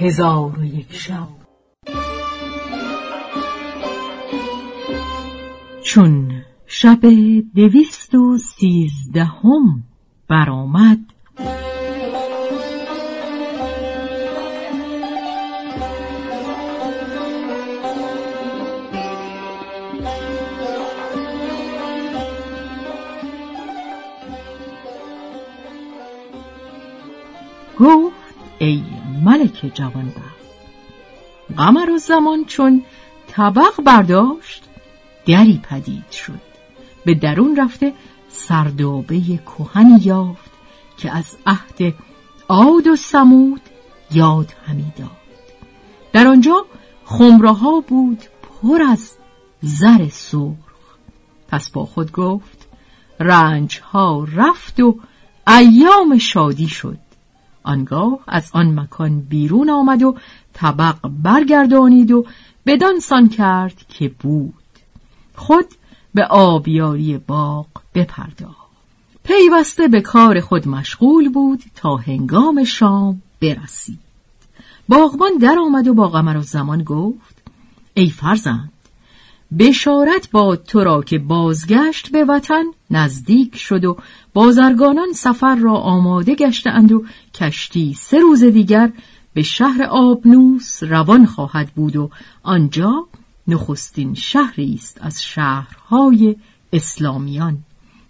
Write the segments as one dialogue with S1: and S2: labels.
S1: هزار و یک شب. چون شب دویست و سیزدهم برآمد گفت ای ملک جوانبخت قمر و زمان چون طبق برداشت دری پدید شد. به درون رفته سردابه کهنی یافت که از عهد عاد و سمود یاد همی داد. در آنجا خمره بود پر از زر سرخ. پس با خود گفت رنج ها رفت و ایام شادی شد. آنگاه از آن مکان بیرون آمد و طبق برگردانید و بدانسان کرد که بود. خود به آبیاری باغ بپرداخت. پیوسته به کار خود مشغول بود تا هنگام شام برسید. باغبان در آمد و با قمر و زمان گفت ای فرزند بشارت با تو را که بازگشت به وطن نزدیک شد و بازرگانان سفر را آماده گشتند و کشتی سه روز دیگر به شهر آبنوس روان خواهد بود و آنجا نخستین شهری است از شهرهای اسلامیان.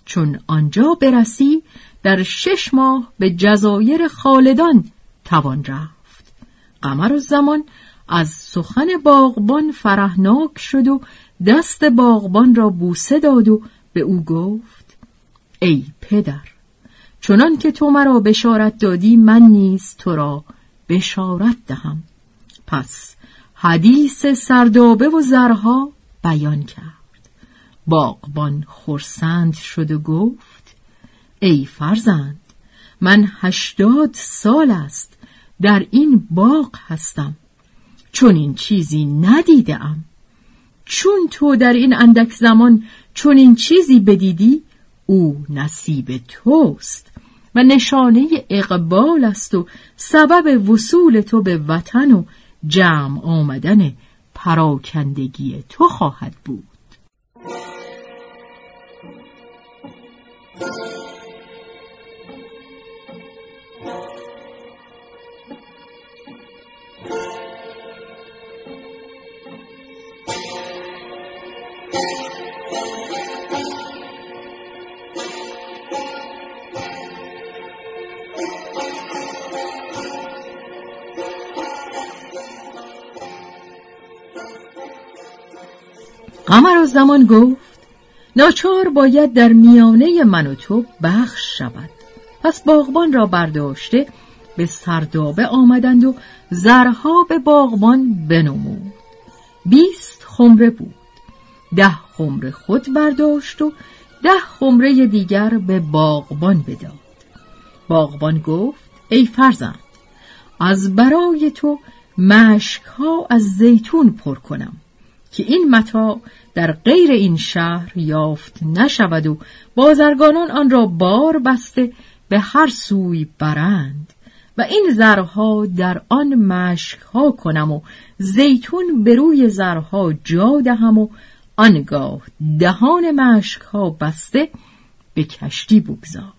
S1: چون آنجا برسی در شش ماه به جزایر خالدان توان رفت. قمر و زمان از سخن باغبان فرهناک شد و دست باغبان را بوسه داد و به او گفت ای پدر چنان که تو مرا بشارت دادی من نیز تو را بشارت دهم. پس حدیث سردابه و زرها بیان کرد. باغبان خرسند شد و گفت ای فرزند من هشتاد سال است در این باغ هستم. چون این چیزی ندیدم چون تو در این اندک زمان چون این چیزی بدیدی او نصیب توست و نشانه اقبال است و سبب وصول تو به وطن و جمع آمدن پراکندگی تو خواهد بود. قمر و زمان گفت ناچار باید در میانه من و تو بخش شود. پس باغبان را برداشته به سردابه آمدند و زرها به باغبان بنمود. بیست خمره بود. ده خمره خود برداشت و ده خمره دیگر به باغبان بداد. باغبان گفت ای فرزند از برای تو مشک ها از زیتون پر کنم که این متا در غیر این شهر یافت نشود و بازرگانان آن را بار بسته به هر سوی برند و این زرها در آن مشکها کنم و زیتون به روی زرها جا دهم و آنگاه دهان مشکها بسته به کشتی بگذار.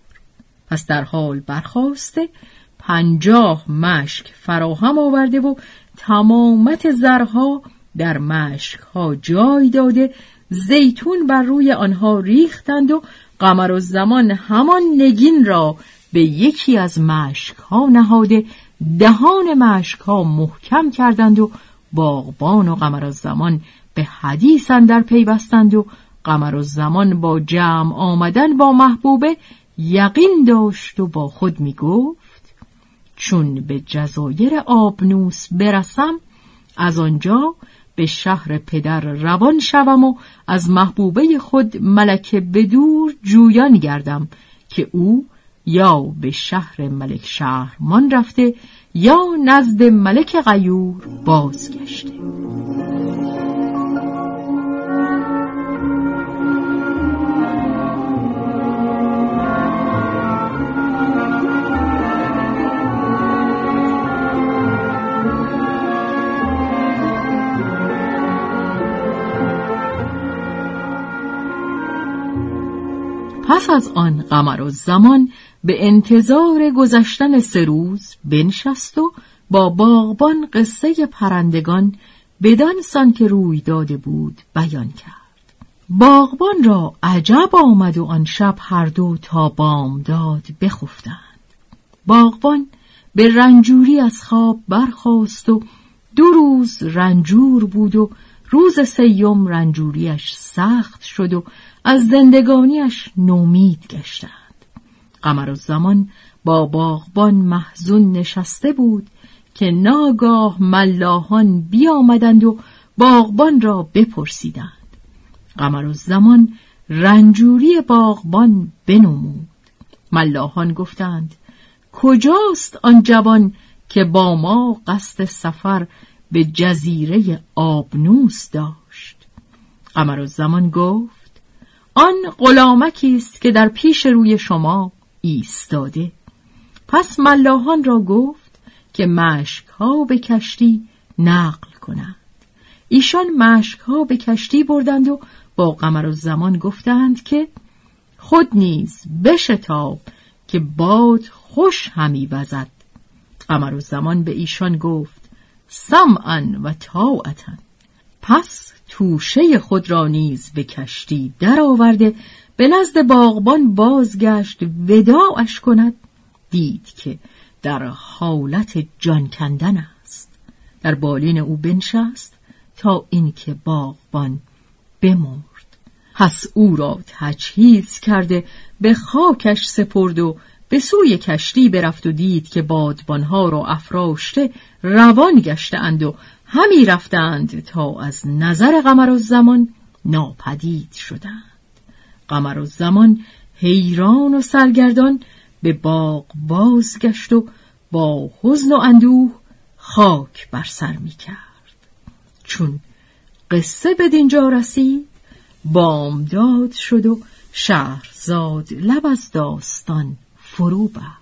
S1: پس در حال برخواسته پنجاه مشک فراهم آورده و تمامت زرها در مشک ها جای داده زیتون بر روی آنها ریختند و قمر و زمان همان نگین را به یکی از مشک ها نهاده دهان مشک ها محکم کردند و باغبان و قمر زمان به حدیث در پیوستند و قمر و زمان با جمع آمدن با محبوبه یقین داشت و با خود می گفت چون به جزایر آبنوس برسم از آنجا به شهر پدر روان شوم و از محبوبه خود ملک بدور جویان گردم که او یا به شهر ملک شهرمان رفته یا نزد ملک غیور بازگشته. از آن قمر و زمان به انتظار گذشتن سه روز بنشست و با باغبان قصه پرندگان بدان سان که روی داده بود بیان کرد. باغبان را عجب آمد و آن شب هر دو تا بامداد بخفتند. باغبان به رنجوری از خواب برخاست و دو روز رنجور بود و روز سیم رنجوریش سخت شد و از زندگانیش نومید گشتند. قمر و زمان با باغبان محزون نشسته بود که ناگاه ملاحان بیامدند و باغبان را بپرسیدند. قمر و زمان رنجوری باغبان بنمود. ملاحان گفتند کجاست آن جوان که با ما قصد سفر به جزیره آبنوس داشت؟ قمر و زمان گفت آن غلامکی است که در پیش روی شما ایستاده. پس ملاحان را گفت که مشک ها به کشتی نقل کنند. ایشان مشک ها به کشتی بردند و با قمر و زمان گفتند که خود نیز بشتاب که باد خوش همی وزد. قمر و زمان به ایشان گفت سمعا و طاعتا. پس توشه خود را نیز به کشتی درآورده به نزد باغبان بازگشت وداعش کند. دید که در حالت جان کندن است. در بالین او بنشست تا اینکه باغبان بمرد. پس او را تجهیز کرده به خاکش سپرد و به سوی کشتی برفت و دید که بادبانها را افراشته روان گشته اند و همی رفتند تا از نظر قمر و زمان ناپدید شدند. قمر و زمان حیران و سرگردان به باغ بازگشت و با حزن و اندوه خاک بر سر می کرد. چون قصه به دینجا رسید بامداد شد و شهرزاد لب از داستان
S2: فروبة